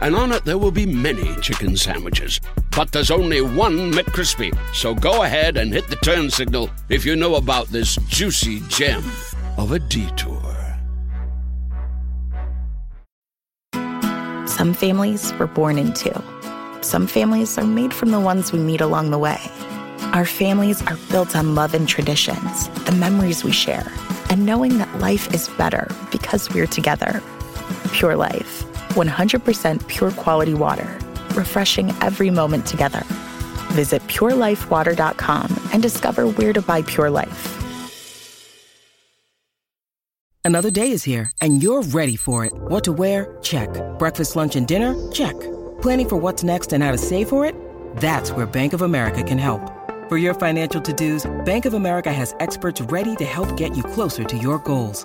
and on it there will be many chicken sandwiches. But there's only one McCrispy. So go ahead and hit the turn signal if you know about this juicy gem of a detour. Some families were born into. Some families are made from the ones we meet along the way. Our families are built on love and traditions, the memories we share, and knowing that life is better because we're together. Pure Life, 100% pure quality water, refreshing every moment together. Visit purelifewater.com and discover where to buy Pure Life. Another day is here, and you're ready for it. What to wear? Check. Breakfast, lunch, and dinner? Check. Planning for what's next and how to save for it? That's where Bank of America can help. For your financial to-dos, Bank of America has experts ready to help get you closer to your goals.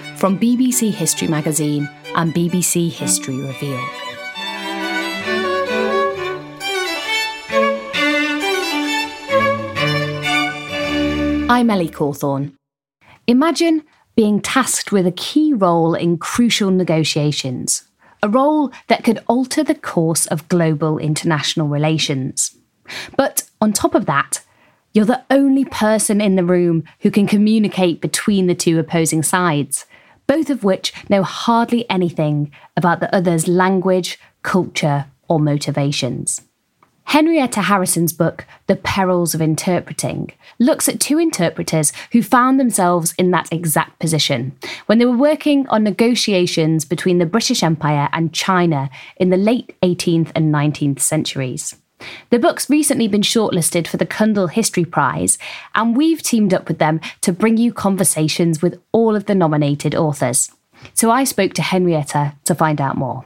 from BBC History Magazine and BBC History Revealed. I'm Ellie Cawthorne. Imagine being tasked with a key role in crucial negotiations, a role that could alter the course of global international relations. But on top of that, you're the only person in the room who can communicate between the two opposing sides, both of which know hardly anything about the other's language, culture, or motivations. Henrietta Harrison's book, The Perils of Interpreting, looks at two interpreters who found themselves in that exact position when they were working on negotiations between the British Empire and China in the late 18th and 19th centuries. The book's recently been shortlisted for the Cundill History Prize, and we've teamed up with them to bring you conversations with all of the nominated authors. So I spoke to Henrietta to find out more.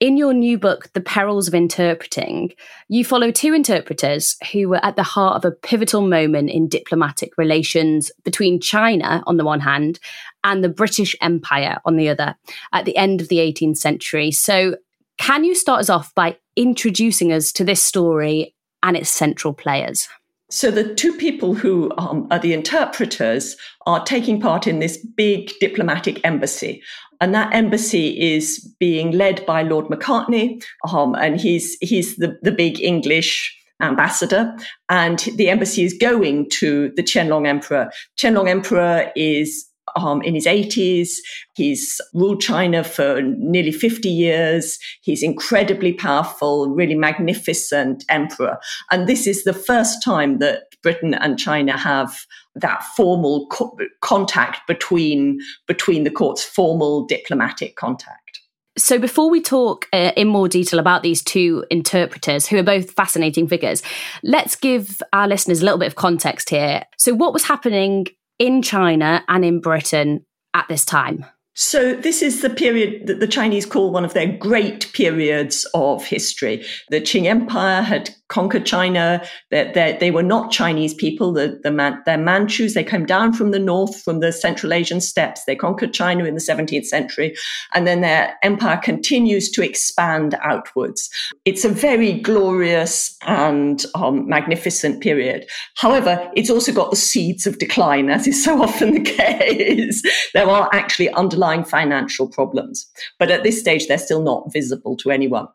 In your new book, The Perils of Interpreting, you follow two interpreters who were at the heart of a pivotal moment in diplomatic relations between China, on the one hand, and the British Empire, on the other, at the end of the 18th century. So, can you start us off by introducing us to this story and its central players? So, the two people who um, are the interpreters are taking part in this big diplomatic embassy. And that embassy is being led by Lord Macartney, um, and he's, he's the, the big English ambassador. And the embassy is going to the Qianlong Emperor. Qianlong Emperor is um, in his 80s. He's ruled China for nearly 50 years. He's incredibly powerful, really magnificent emperor. And this is the first time that Britain and China have that formal co- contact between, between the courts, formal diplomatic contact. So, before we talk uh, in more detail about these two interpreters, who are both fascinating figures, let's give our listeners a little bit of context here. So, what was happening in China and in Britain at this time? So, this is the period that the Chinese call one of their great periods of history. The Qing Empire had conquered China. They, they, they were not Chinese people. The, the Man, they're Manchus. They came down from the north, from the Central Asian steppes. They conquered China in the 17th century. And then their empire continues to expand outwards. It's a very glorious and um, magnificent period. However, it's also got the seeds of decline, as is so often the case. there are actually underlying financial problems. But at this stage, they're still not visible to anyone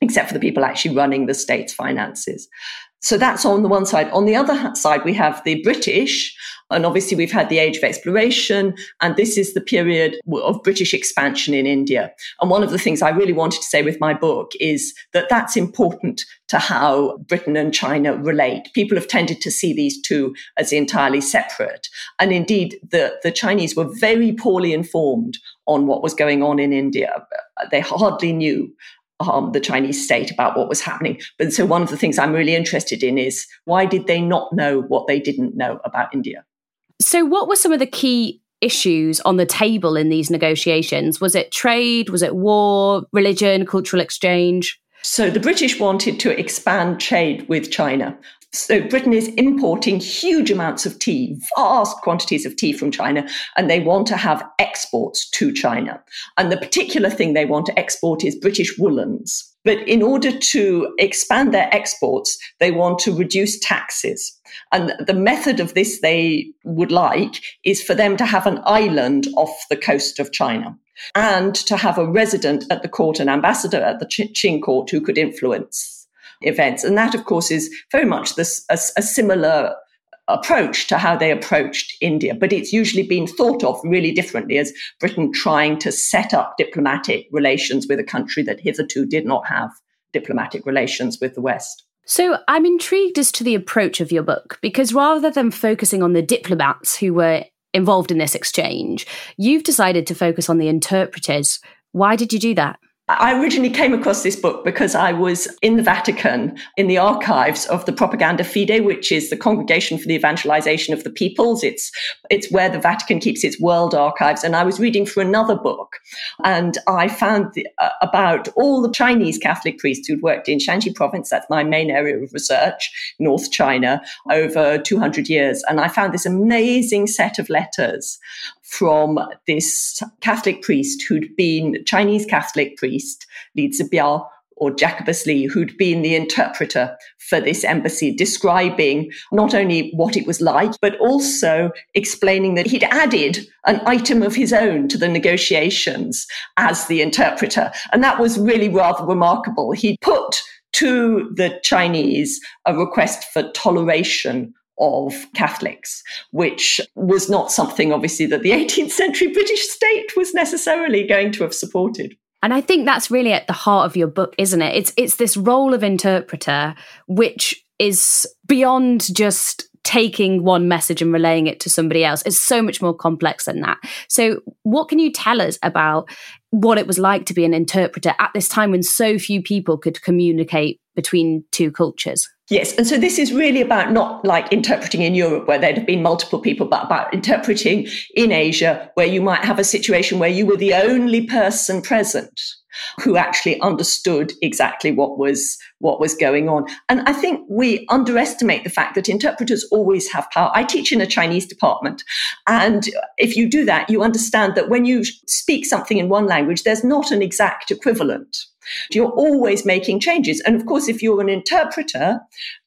except for the people actually running the state's finances. So that's on the one side. On the other side, we have the British. And obviously, we've had the age of exploration, and this is the period of British expansion in India. And one of the things I really wanted to say with my book is that that's important to how Britain and China relate. People have tended to see these two as entirely separate. And indeed, the, the Chinese were very poorly informed on what was going on in India. They hardly knew um, the Chinese state about what was happening. But so one of the things I'm really interested in is why did they not know what they didn't know about India? So, what were some of the key issues on the table in these negotiations? Was it trade? Was it war, religion, cultural exchange? So, the British wanted to expand trade with China. So Britain is importing huge amounts of tea, vast quantities of tea from China, and they want to have exports to China. And the particular thing they want to export is British woolens. But in order to expand their exports, they want to reduce taxes. And the method of this they would like is for them to have an island off the coast of China and to have a resident at the court, an ambassador at the Qing court who could influence events. And that, of course, is very much this, a, a similar approach to how they approached India. But it's usually been thought of really differently as Britain trying to set up diplomatic relations with a country that hitherto did not have diplomatic relations with the West. So I'm intrigued as to the approach of your book because rather than focusing on the diplomats who were involved in this exchange, you've decided to focus on the interpreters. Why did you do that? I originally came across this book because I was in the Vatican in the archives of the Propaganda Fide, which is the Congregation for the Evangelization of the Peoples. It's, it's where the Vatican keeps its world archives. And I was reading through another book and I found the, uh, about all the Chinese Catholic priests who'd worked in Shanxi province. That's my main area of research, North China, over 200 years. And I found this amazing set of letters from this Catholic priest who'd been Chinese Catholic priest, Li Zibiao, or Jacobus Lee, who'd been the interpreter for this embassy, describing not only what it was like, but also explaining that he'd added an item of his own to the negotiations as the interpreter. And that was really rather remarkable. He put to the Chinese a request for toleration of Catholics, which was not something, obviously, that the 18th century British state was necessarily going to have supported. And I think that's really at the heart of your book, isn't it? It's it's this role of interpreter, which is beyond just taking one message and relaying it to somebody else. It's so much more complex than that. So, what can you tell us about what it was like to be an interpreter at this time when so few people could communicate between two cultures? Yes. And so this is really about not like interpreting in Europe where there'd have been multiple people, but about interpreting in Asia where you might have a situation where you were the only person present who actually understood exactly what was what was going on. And I think we underestimate the fact that interpreters always have power. I teach in a Chinese department, and if you do that, you understand that when you speak something in one language, there's not an exact equivalent. You're always making changes. And of course, if you're an interpreter,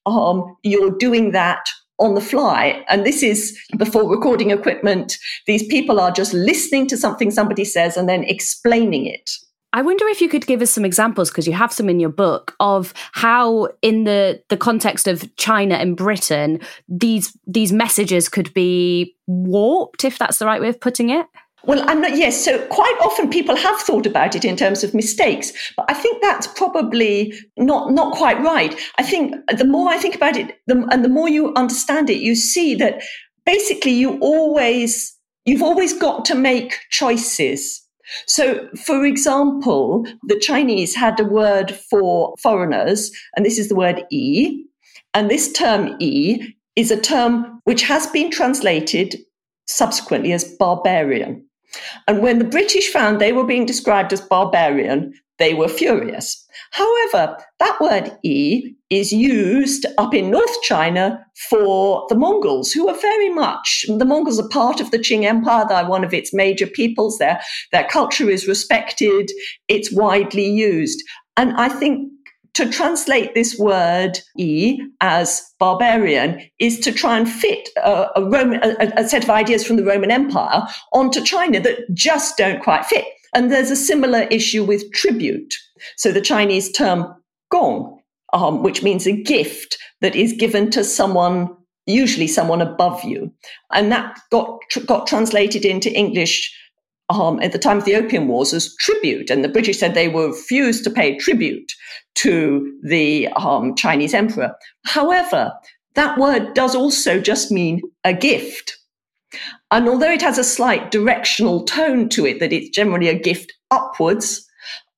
um, you're doing that on the fly. And this is before recording equipment. These people are just listening to something somebody says and then explaining it. I wonder if you could give us some examples because you have some in your book of how in the the context of China and Britain these these messages could be warped if that's the right way of putting it. Well, I'm not, yes. So quite often people have thought about it in terms of mistakes, but I think that's probably not, not quite right. I think the more I think about it the, and the more you understand it, you see that basically you always, you've always got to make choices. So, for example, the Chinese had a word for foreigners, and this is the word "yi," And this term "yi" is a term which has been translated subsequently as barbarian. And when the British found they were being described as barbarian, they were furious. However, that word E is used up in North China for the Mongols, who are very much, the Mongols are part of the Qing Empire. They're one of its major peoples. Their, their culture is respected. It's widely used. And I think to translate this word e as barbarian is to try and fit a, a, Roman, a, a set of ideas from the Roman Empire onto China that just don't quite fit. And there's a similar issue with tribute. So the Chinese term gong, um, which means a gift that is given to someone, usually someone above you. And that got, got translated into English um, at the time of the Opium Wars as tribute. And the British said they were refused to pay tribute to the um, Chinese emperor. However, that word does also just mean a gift. And although it has a slight directional tone to it, that it's generally a gift upwards,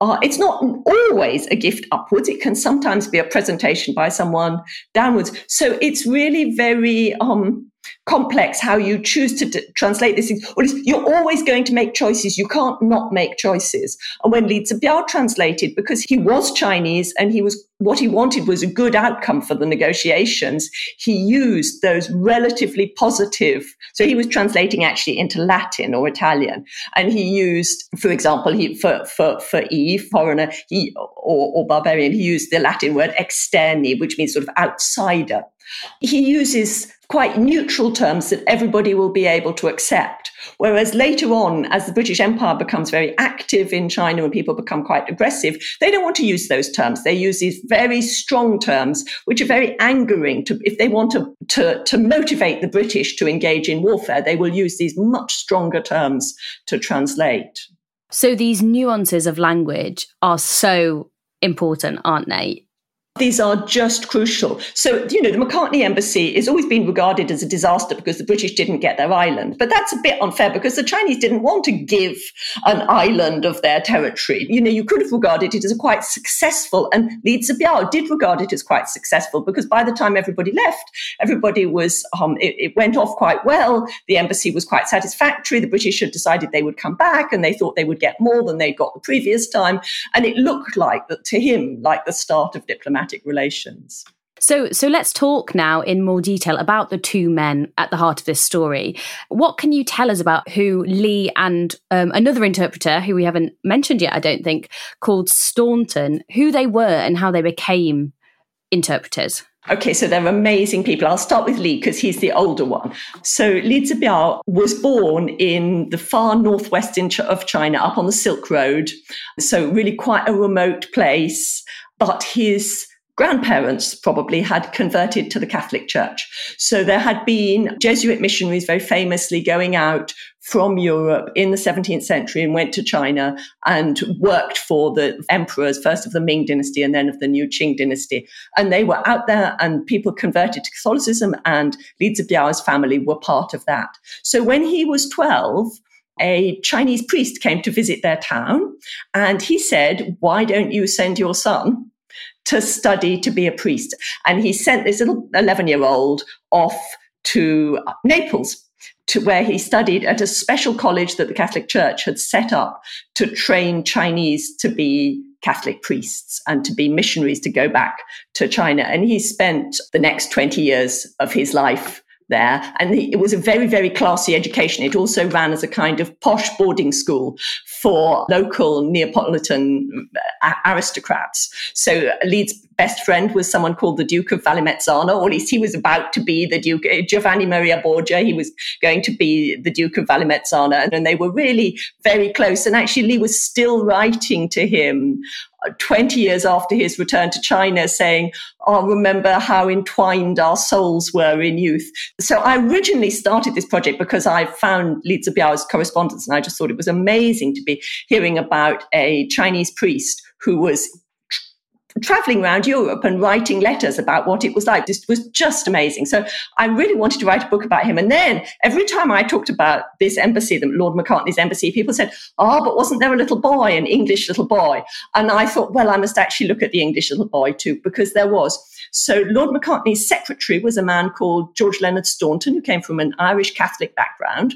uh, it's not always a gift upwards. It can sometimes be a presentation by someone downwards. So it's really very um, complex how you choose to d- translate this. You're always going to make choices. You can't not make choices. And when Li Zibiao translated, because he was Chinese and he was what he wanted was a good outcome for the negotiations, he used those relatively positive. So he was translating actually into Latin or Italian, and he used, for example, he for for for E foreigner he or, or barbarian, he used the Latin word externi, which means sort of outsider. He uses quite neutral terms that everybody will be able to accept. Whereas later on, as the British Empire becomes very active in China and people become quite aggressive, they don't want to use those terms. They use these very strong terms, which are very angering to, if they want to, to, to motivate the British to engage in warfare, they will use these much stronger terms to translate. So these nuances of language are so important, aren't they? These are just crucial. So, you know, the Macartney Embassy is always been regarded as a disaster because the British didn't get their island. But that's a bit unfair because the Chinese didn't want to give an island of their territory. You know, you could have regarded it as a quite successful, and Li Zibiao did regard it as quite successful because by the time everybody left, everybody was, um, it, it went off quite well. The embassy was quite satisfactory. The British had decided they would come back and they thought they would get more than they got the previous time. And it looked like that to him, like the start of diplomacy diplomatic relations. So, so let's talk now in more detail about the two men at the heart of this story. What can you tell us about who Lee and um, another interpreter, who we haven't mentioned yet, I don't think, called Staunton, who they were and how they became interpreters? Okay, so they're amazing people. I'll start with Lee because he's the older one. So Li Zibiao was born in the far northwest of China, up on the Silk Road. So really quite a remote place. But his grandparents probably had converted to the Catholic Church. So there had been Jesuit missionaries very famously going out from Europe in the 17th century and went to China and worked for the emperors, first of the Ming dynasty and then of the new Qing dynasty. And they were out there and people converted to Catholicism and Li Zibiao's family were part of that. So when he was 12, a Chinese priest came to visit their town and he said, Why don't you send your son to study to be a priest. And he sent this little 11 year old off to Naples to where he studied at a special college that the Catholic Church had set up to train Chinese to be Catholic priests and to be missionaries to go back to China. And he spent the next 20 years of his life there. And it was a very, very classy education. It also ran as a kind of posh boarding school for local Neapolitan uh, aristocrats. So Li's best friend was someone called the Duke of Vallimezzano, or at least he was about to be the Duke, uh, Giovanni Maria Borgia. He was going to be the Duke of Vallimezzano. And they were really very close. And actually, Li was still writing to him 20 years after his return to China saying, Oh, remember how entwined our souls were in youth. So I originally started this project because I found Li Zibiao's correspondence and I just thought it was amazing to be hearing about a Chinese priest who was traveling around Europe and writing letters about what it was like. This was just amazing. So I really wanted to write a book about him. And then every time I talked about this embassy, the Lord Macartney's embassy, people said, Oh, but wasn't there a little boy, an English little boy? And I thought, well, I must actually look at the English little boy too, because there was. So Lord Macartney's secretary was a man called George Leonard Staunton, who came from an Irish Catholic background.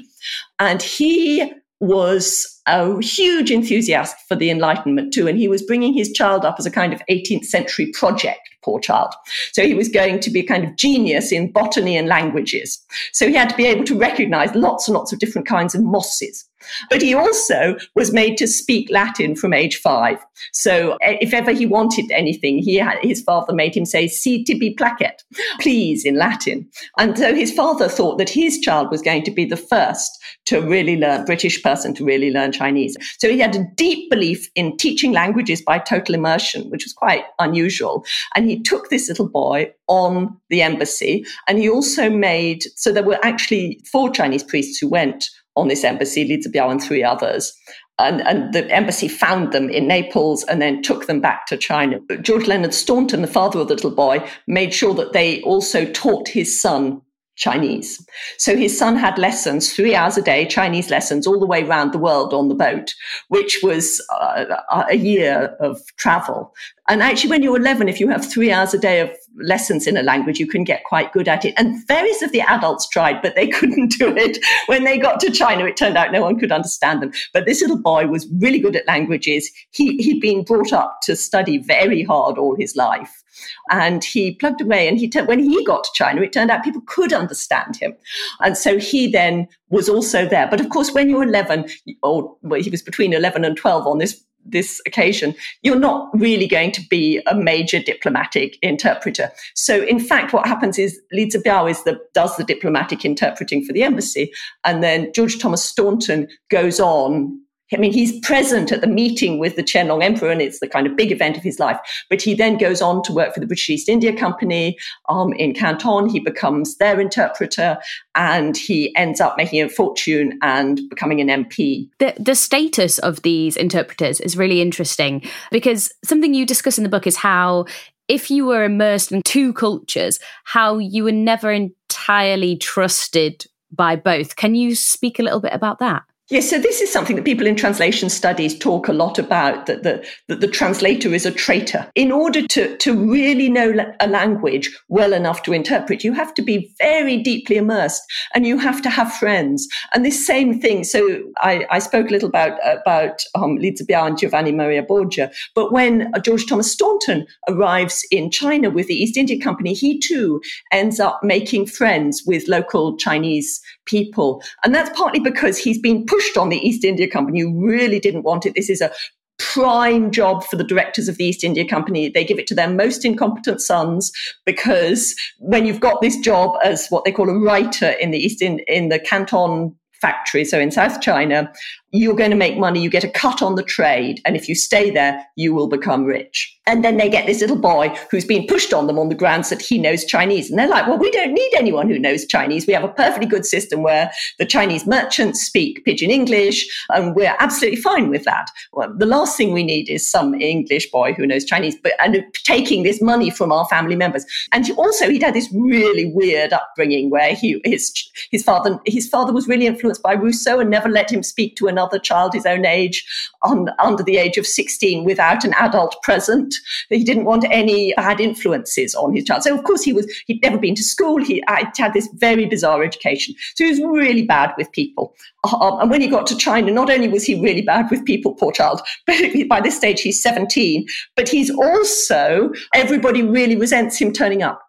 And he was a huge enthusiast for the Enlightenment too, and he was bringing his child up as a kind of 18th century project, poor child. So he was going to be a kind of genius in botany and languages. So he had to be able to recognize lots and lots of different kinds of mosses. But he also was made to speak Latin from age five. So eh, if ever he wanted anything, he had, his father made him say, si tibi placet, please, in Latin. And so his father thought that his child was going to be the first to really learn, British person to really learn Chinese. So he had a deep belief in teaching languages by total immersion, which was quite unusual. And he took this little boy on the embassy and he also made, so there were actually four Chinese priests who went on this embassy, Li Zibiao and three others. And, and, the embassy found them in Naples and then took them back to China. George Leonard Staunton, the father of the little boy, made sure that they also taught his son Chinese. So his son had lessons, three hours a day, Chinese lessons, all the way around the world on the boat, which was uh, a year of travel. And actually, when you're 11, if you have three hours a day of lessons in a language, you can get quite good at it. And various of the adults tried, but they couldn't do it. When they got to China, it turned out no one could understand them. But this little boy was really good at languages. He, he'd been brought up to study very hard all his life and he plugged away. And he t- when he got to China, it turned out people could understand him, and so he then was also there. But of course, when you're 11, or well, he was between 11 and 12 on this this occasion, you're not really going to be a major diplomatic interpreter. So, in fact, what happens is Li Zibiao is the, does the diplomatic interpreting for the embassy, and then George Thomas Staunton goes on I mean, he's present at the meeting with the Qianlong Emperor, and it's the kind of big event of his life. But he then goes on to work for the British East India Company um, in Canton. He becomes their interpreter, and he ends up making a fortune and becoming an MP. The, the status of these interpreters is really interesting because something you discuss in the book is how if you were immersed in two cultures, how you were never entirely trusted by both. Can you speak a little bit about that? Yes, so this is something that people in translation studies talk a lot about that the, that the translator is a traitor. In order to, to really know a language well enough to interpret, you have to be very deeply immersed and you have to have friends. And this same thing, so I, I spoke a little about, about um, Li Zibiao and Giovanni Maria Borgia, but when George Thomas Staunton arrives in China with the East India Company, he too ends up making friends with local Chinese people. And that's partly because he's been pushed on the East India Company, who really didn't want it. This is a prime job for the directors of the East India Company. They give it to their most incompetent sons because when you've got this job as what they call a writer in the East in, in the Canton factory, so in South China, you're going to make money, you get a cut on the trade, and if you stay there, you will become rich. And then they get this little boy who's been pushed on them on the grounds that he knows Chinese. And they're like, well, we don't need anyone who knows Chinese. We have a perfectly good system where the Chinese merchants speak pidgin English, and we're absolutely fine with that. Well, the last thing we need is some English boy who knows Chinese, but and taking this money from our family members. And also, he'd had this really weird upbringing where he his his father his father was really influenced by Rousseau and never let him speak to another child his own age on, under the age of 16 without an adult present. That he didn't want any bad influences on his child. So, of course, he was, he'd never been to school. He had this very bizarre education. So he was really bad with people. Um, and when he got to China, not only was he really bad with people, poor child, but by this stage he's 17, but he's also, everybody really resents him turning up.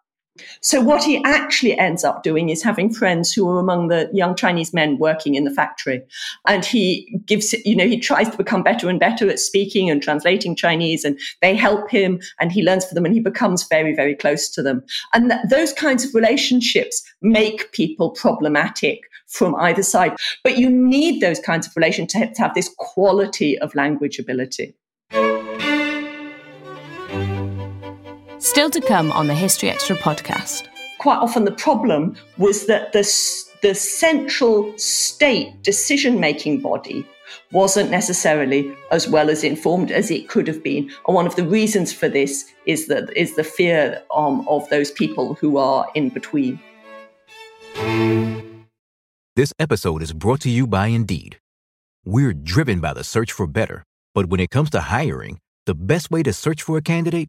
So what he actually ends up doing is having friends who are among the young Chinese men working in the factory. And he gives, you know, he tries to become better and better at speaking and translating Chinese and they help him and he learns for them and he becomes very, very close to them. And th- those kinds of relationships make people problematic from either side. But you need those kinds of relations to have this quality of language ability. Still to come on the History Extra podcast. Quite often, the problem was that the, the central state decision making body wasn't necessarily as well as informed as it could have been. And one of the reasons for this is that is the fear um, of those people who are in between. This episode is brought to you by Indeed. We're driven by the search for better, but when it comes to hiring, the best way to search for a candidate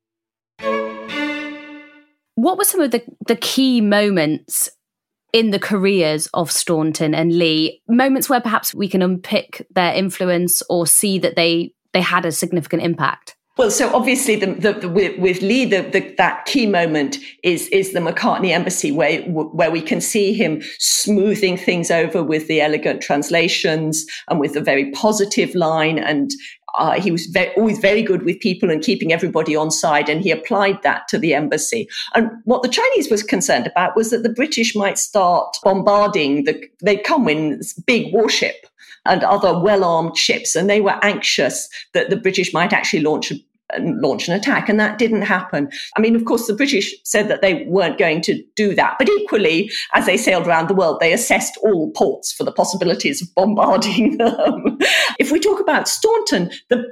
What were some of the, the key moments in the careers of Staunton and Lee? Moments where perhaps we can unpick their influence or see that they they had a significant impact. Well, so obviously, the, the, the, with, with, Lee, that key moment is is the Macartney embassy, where where we can see him smoothing things over with the elegant translations and with a very positive line, and uh, he was very, always very good with people and keeping everybody on side, and he applied that to the embassy. And what the Chinese was concerned about was that the British might start bombarding the. They'd come in big warship and other well-armed ships, and they were anxious that the British might actually launch launch an attack. And that didn't happen. I mean, of course, the British said that they weren't going to do that. But equally, as they sailed around the world, they assessed all ports for the possibilities of bombarding them. if we talk about Staunton, the,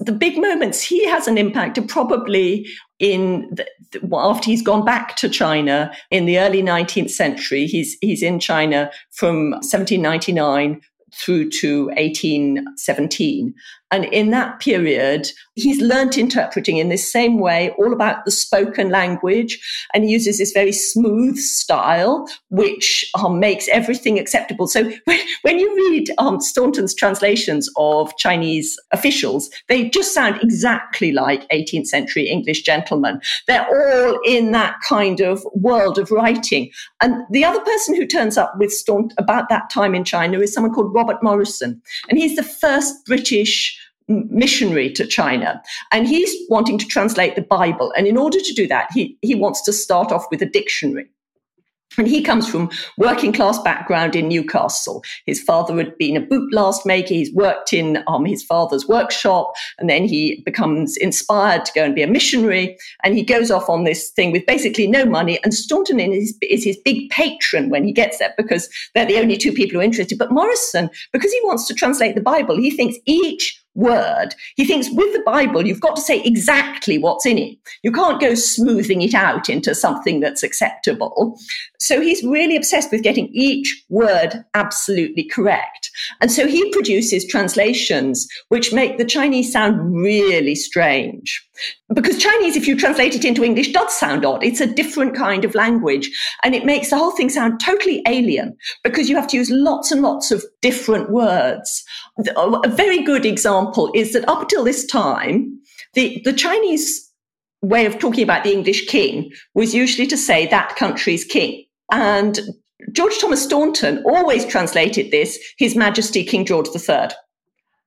the big moments he has an impact are probably in the, after he's gone back to China in the early 19th century. He's, he's in China from 1799 through to 1817. And in that period, he's learnt interpreting in this same way, all about the spoken language. And he uses this very smooth style, which um, makes everything acceptable. So when, when you read um, Staunton's translations of Chinese officials, they just sound exactly like 18th century English gentlemen. They're all in that kind of world of writing. And the other person who turns up with Staunton about that time in China is someone called Robert Morrison. And he's the first British missionary to China. And he's wanting to translate the Bible. And in order to do that, he, he wants to start off with a dictionary. And he comes from working class background in Newcastle. His father had been a boot blast maker. He's worked in um, his father's workshop, and then he becomes inspired to go and be a missionary. And he goes off on this thing with basically no money. And Staunton is, is his big patron when he gets there because they're the only two people who are interested. But Morrison, because he wants to translate the Bible, he thinks each word. He thinks with the Bible, you've got to say exactly what's in it. You can't go smoothing it out into something that's acceptable. So he's really obsessed with getting each word absolutely correct. And so he produces translations which make the Chinese sound really strange. Because Chinese, if you translate it into English, does sound odd. It's a different kind of language. And it makes the whole thing sound totally alien because you have to use lots and lots of different words. A very good example is that up until this time, the, the Chinese way of talking about the English king was usually to say that country's king. And George Thomas Staunton always translated this, His Majesty King George III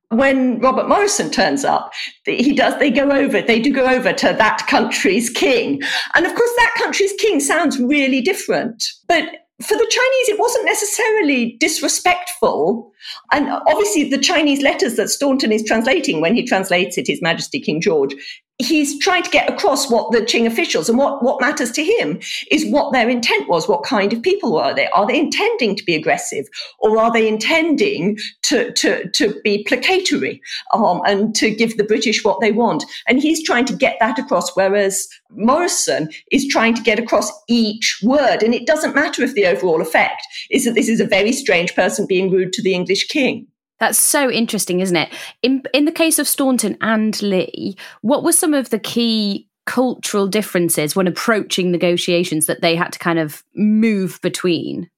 when Robert Morrison turns up, he does, they go over, they do go over to that country's king. And of course, that country's king sounds really different. But for the Chinese, it wasn't necessarily disrespectful. And obviously, the Chinese letters that Staunton is translating when he translates it, His Majesty King George, he's trying to get across what the Qing officials and what, what matters to him is what their intent was. What kind of people were they? Are they intending to be aggressive or are they intending to, to, to be placatory um, and to give the British what they want? And he's trying to get that across, whereas Morrison is trying to get across each word. And it doesn't matter if the overall effect is that this is a very strange person being rude to the English king. That's so interesting, isn't it? In in the case of Staunton and Lee, what were some of the key cultural differences when approaching negotiations that they had to kind of move between?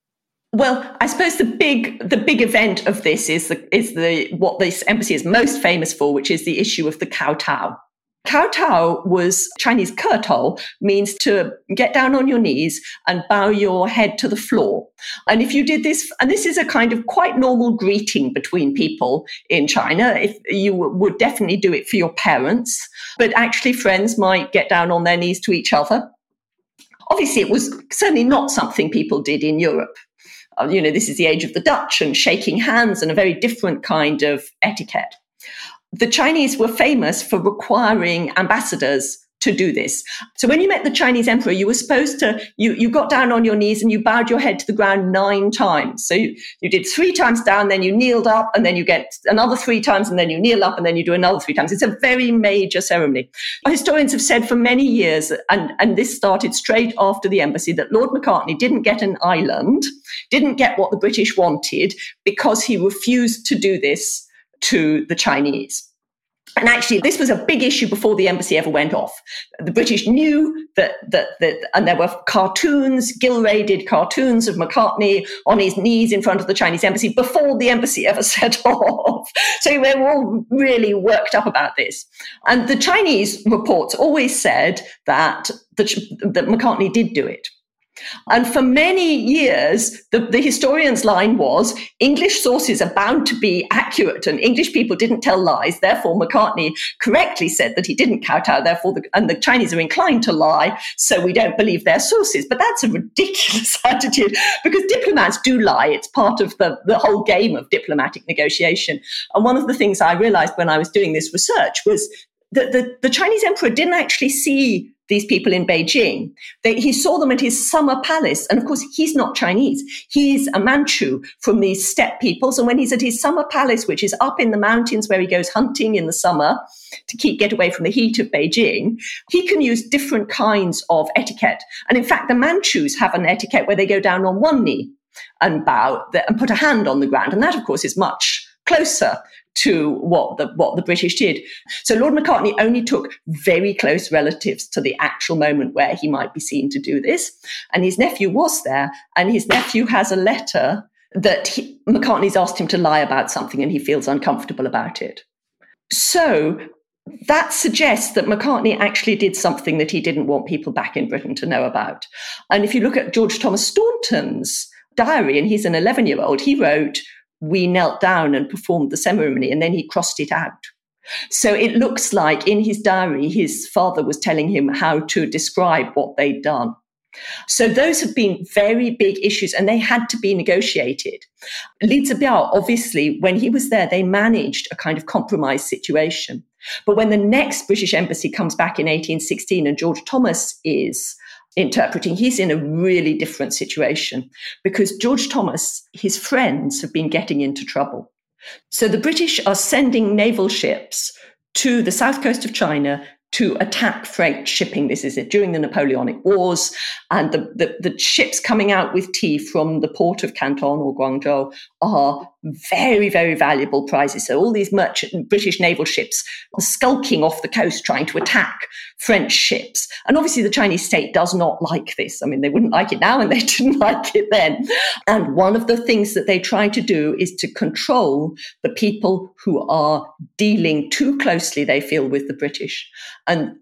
Well, I suppose the big the big event of this is the is the what this embassy is most famous for, which is the issue of the kowtow. Kowtow was Chinese ketou, means to get down on your knees and bow your head to the floor. And if you did this, and this is a kind of quite normal greeting between people in China, if you would definitely do it for your parents, but actually friends might get down on their knees to each other. Obviously, it was certainly not something people did in Europe. Uh, you know, this is the age of the Dutch and shaking hands and a very different kind of etiquette the Chinese were famous for requiring ambassadors to do this. So when you met the Chinese emperor, you were supposed to, you, you got down on your knees and you bowed your head to the ground nine times. So you, you did three times down, then you kneeled up, and then you get another three times, and then you kneel up, and then you do another three times. It's a very major ceremony. Historians have said for many years, and, and this started straight after the embassy, that Lord Macartney didn't get an island, didn't get what the British wanted, because he refused to do this to the Chinese. And actually, this was a big issue before the embassy ever went off. The British knew that, that, that and there were cartoons, Gillray cartoons of Macartney on his knees in front of the Chinese embassy before the embassy ever set off. So they were all really worked up about this. And the Chinese reports always said that, that, that Macartney did do it. And for many years, the, the, historian's line was English sources are bound to be accurate and English people didn't tell lies. Therefore, Macartney correctly said that he didn't kowtow. Therefore, the, and the Chinese are inclined to lie. So we don't believe their sources. But that's a ridiculous attitude because diplomats do lie. It's part of the, the whole game of diplomatic negotiation. And one of the things I realized when I was doing this research was that the, the Chinese emperor didn't actually see these people in Beijing. They, he saw them at his summer palace. And of course, he's not Chinese. He's a Manchu from these steppe peoples. And when he's at his summer palace, which is up in the mountains where he goes hunting in the summer to keep get away from the heat of Beijing, he can use different kinds of etiquette. And in fact, the Manchus have an etiquette where they go down on one knee and bow and put a hand on the ground. And that, of course, is much closer to what the what the British did. So Lord Macartney only took very close relatives to the actual moment where he might be seen to do this, and his nephew was there, and his nephew has a letter that he, Macartney's asked him to lie about something, and he feels uncomfortable about it. So that suggests that Macartney actually did something that he didn't want people back in Britain to know about. And if you look at George Thomas Staunton's diary, and he's an 11 year old, he wrote, we knelt down and performed the ceremony and then he crossed it out. So it looks like in his diary, his father was telling him how to describe what they'd done. So those have been very big issues and they had to be negotiated. Li Zibiao, obviously, when he was there, they managed a kind of compromise situation. But when the next British embassy comes back in 1816 and George Thomas is interpreting, he's in a really different situation because George Thomas, his friends have been getting into trouble. So the British are sending naval ships to the south coast of China to attack French shipping. This is it during the Napoleonic Wars. And the, the, the, ships coming out with tea from the port of Canton or Guangzhou are very, very valuable prizes. So all these merchant British naval ships are skulking off the coast trying to attack French ships. And obviously the Chinese state does not like this. I mean, they wouldn't like it now and they didn't like it then. And one of the things that they try to do is to control the people who are dealing too closely, they feel, with the British. And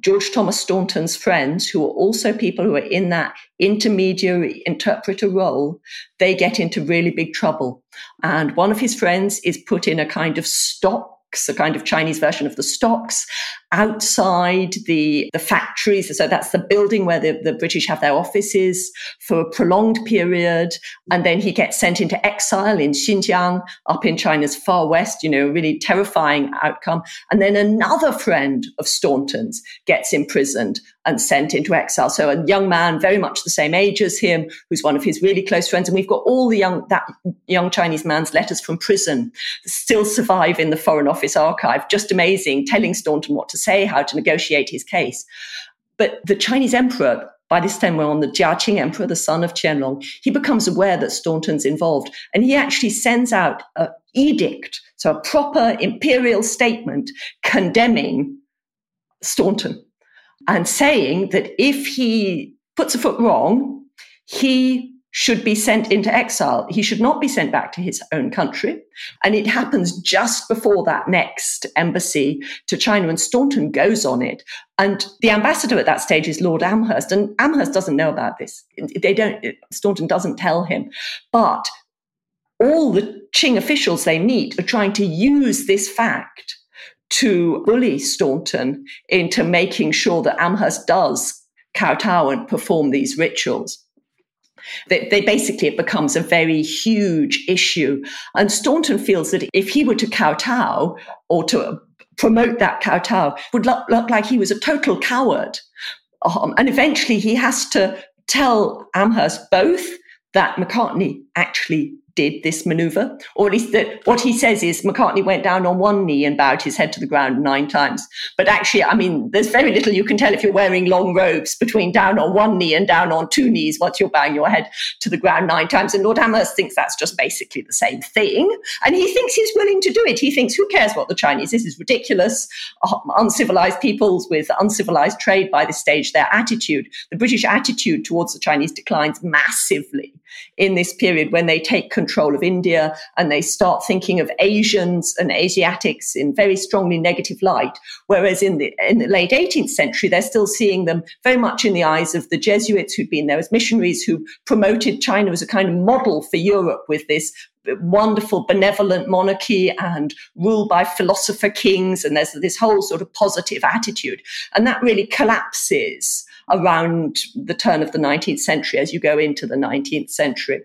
George Thomas Staunton's friends, who are also people who are in that intermediary interpreter role, they get into really big trouble. And one of his friends is put in a kind of stocks, a kind of Chinese version of the stocks, outside the, the factories. So that's the building where the, the British have their offices for a prolonged period. And then he gets sent into exile in Xinjiang, up in China's far west, you know, really terrifying outcome. And then another friend of Staunton's gets imprisoned and sent into exile. So a young man, very much the same age as him, who's one of his really close friends. And we've got all the young, that young Chinese man's letters from prison still survive in the Foreign Office archive. Just amazing, telling Staunton what to say, how to negotiate his case. But the Chinese emperor, by this time we're on the Jiaqing emperor, the son of Qianlong, he becomes aware that Staunton's involved and he actually sends out an edict, so a proper imperial statement condemning Staunton and saying that if he puts a foot wrong, he should be sent into exile. He should not be sent back to his own country. And it happens just before that next embassy to China, and Staunton goes on it. And the ambassador at that stage is Lord Amherst, and Amherst doesn't know about this. They don't, Staunton doesn't tell him. But all the Qing officials they meet are trying to use this fact to bully Staunton into making sure that Amherst does kowtow and perform these rituals. They, they, basically it becomes a very huge issue. And Staunton feels that if he were to kowtow or to promote that kowtow, would look, look like he was a total coward. Um, and eventually he has to tell Amherst both that Macartney actually did this maneuver, or at least that what he says is Macartney went down on one knee and bowed his head to the ground nine times. But actually, I mean, there's very little you can tell if you're wearing long robes between down on one knee and down on two knees once you're bowing your head to the ground nine times. And Lord Amherst thinks that's just basically the same thing. And he thinks he's willing to do it. He thinks, who cares what the Chinese, this is ridiculous. Um, uncivilized peoples with uncivilized trade by this stage, their attitude, the British attitude towards the Chinese declines massively in this period when they take control of India and they start thinking of Asians and Asiatics in very strongly negative light. Whereas in the, in the late 18th century, they're still seeing them very much in the eyes of the Jesuits who'd been there as missionaries who promoted China as a kind of model for Europe with this wonderful benevolent monarchy and rule by philosopher kings and there's this whole sort of positive attitude and that really collapses around the turn of the 19th century as you go into the 19th century.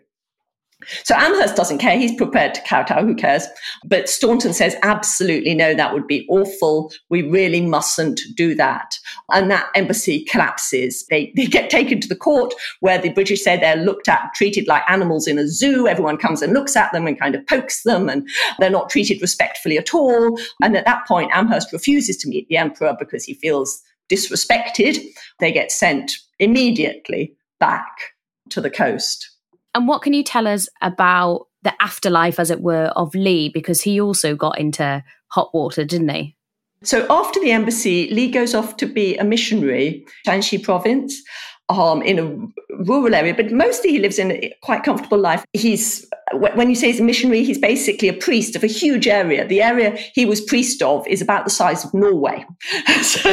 So Amherst doesn't care. He's prepared to kowtow. Who cares? But Staunton says, absolutely no, that would be awful. We really mustn't do that. And that embassy collapses. They, they get taken to the court where the British say they're looked at, treated like animals in a zoo. Everyone comes and looks at them and kind of pokes them and they're not treated respectfully at all. And at that point, Amherst refuses to meet the emperor because he feels disrespected, they get sent immediately back to the coast. And what can you tell us about the afterlife, as it were, of Li? Because he also got into hot water, didn't he? So after the embassy, Li goes off to be a missionary, Shanxi province um, in a rural area, but mostly he lives in a quite comfortable life. He's, when you say he's a missionary, he's basically a priest of a huge area. The area he was priest of is about the size of Norway,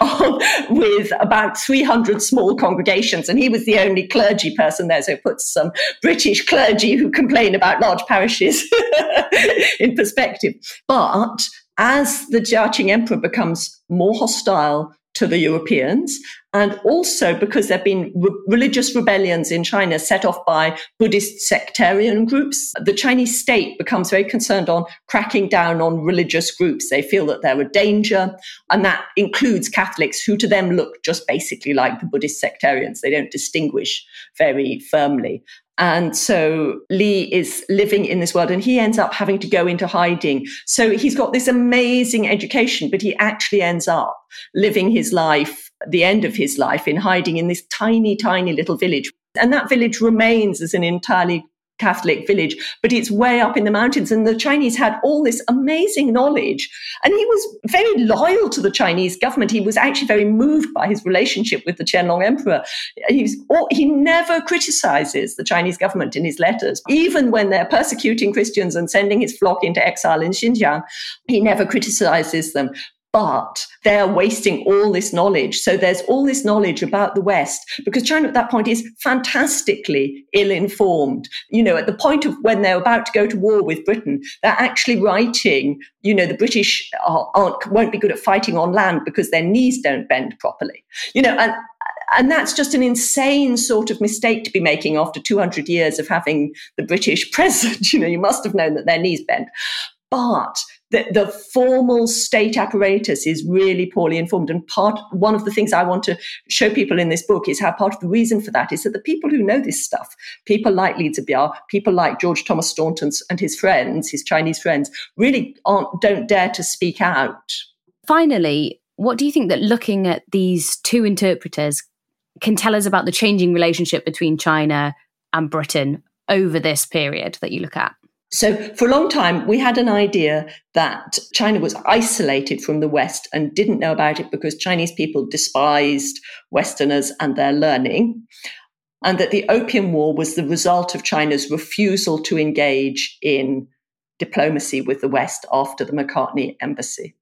um, with about 300 small congregations. And he was the only clergy person there. So it puts some British clergy who complain about large parishes in perspective. But as the Jiaqing emperor becomes more hostile to the Europeans, and also because there have been re- religious rebellions in China set off by Buddhist sectarian groups. The Chinese state becomes very concerned on cracking down on religious groups. They feel that they're a danger, and that includes Catholics, who to them look just basically like the Buddhist sectarians. They don't distinguish very firmly. And so Li is living in this world and he ends up having to go into hiding. So he's got this amazing education, but he actually ends up living his life, the end of his life, in hiding in this tiny, tiny little village. And that village remains as an entirely Catholic village, but it's way up in the mountains. And the Chinese had all this amazing knowledge. And he was very loyal to the Chinese government. He was actually very moved by his relationship with the Qianlong Emperor. He's, he never criticizes the Chinese government in his letters. Even when they're persecuting Christians and sending his flock into exile in Xinjiang, he never criticizes them but they're wasting all this knowledge. So there's all this knowledge about the West because China at that point is fantastically ill informed. You know, at the point of when they're about to go to war with Britain, they're actually writing, you know, the British aren't, won't be good at fighting on land because their knees don't bend properly. You know, and and that's just an insane sort of mistake to be making after 200 years of having the British present. You know, you must have known that their knees bend. But the, the formal state apparatus is really poorly informed. And part one of the things I want to show people in this book is how part of the reason for that is that the people who know this stuff, people like Li Zibiao, people like George Thomas Staunton and his friends, his Chinese friends, really aren't don't dare to speak out. Finally, what do you think that looking at these two interpreters can tell us about the changing relationship between China and Britain over this period that you look at? So, for a long time, we had an idea that China was isolated from the West and didn't know about it because Chinese people despised Westerners and their learning. and that the Opium War was the result of China's refusal to engage in diplomacy with the West after the Macartney embassy.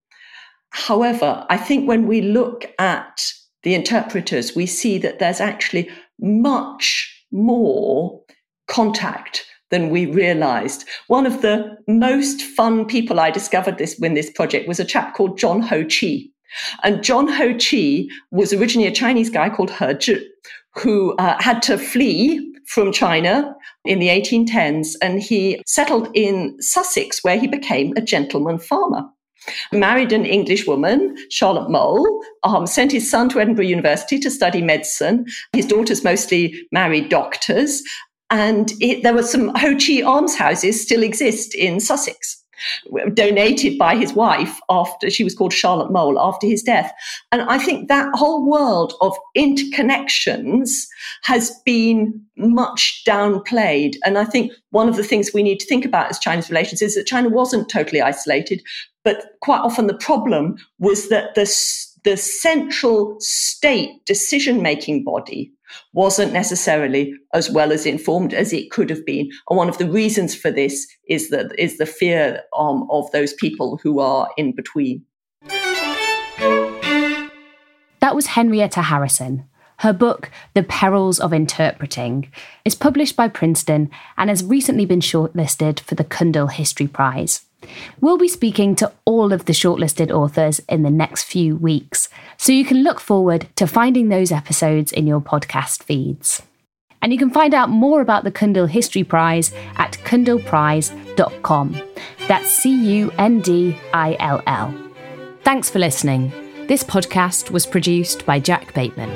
However, I think when we look at the interpreters, we see that there's actually much more contact than we realized. One of the most fun people I discovered this when this project was a chap called John Ho Chi. And John Ho Chi was originally a Chinese guy called He Zhi, who uh, had to flee from China in the 1810s, and he settled in Sussex, where he became a gentleman farmer. Married an English woman, Charlotte Mole, um, sent his son to Edinburgh University to study medicine. His daughters mostly married doctors. And it, there were some Ho Chi almshouses still exist in Sussex donated by his wife after she was called Charlotte Mole after his death. And I think that whole world of interconnections has been much downplayed. And I think one of the things we need to think about as China's relations is that China wasn't totally isolated, but quite often the problem was that the, the central state decision making body wasn't necessarily as well as informed as it could have been. And one of the reasons for this is that is the fear um, of those people who are in between. That was Henrietta Harrison. Her book, The Perils of Interpreting, is published by Princeton and has recently been shortlisted for the Cundill History Prize. We'll be speaking to all of the shortlisted authors in the next few weeks, so you can look forward to finding those episodes in your podcast feeds. And you can find out more about the Cundill History Prize at cundillprize.com. That's C U N D I L L. Thanks for listening. This podcast was produced by Jack Bateman.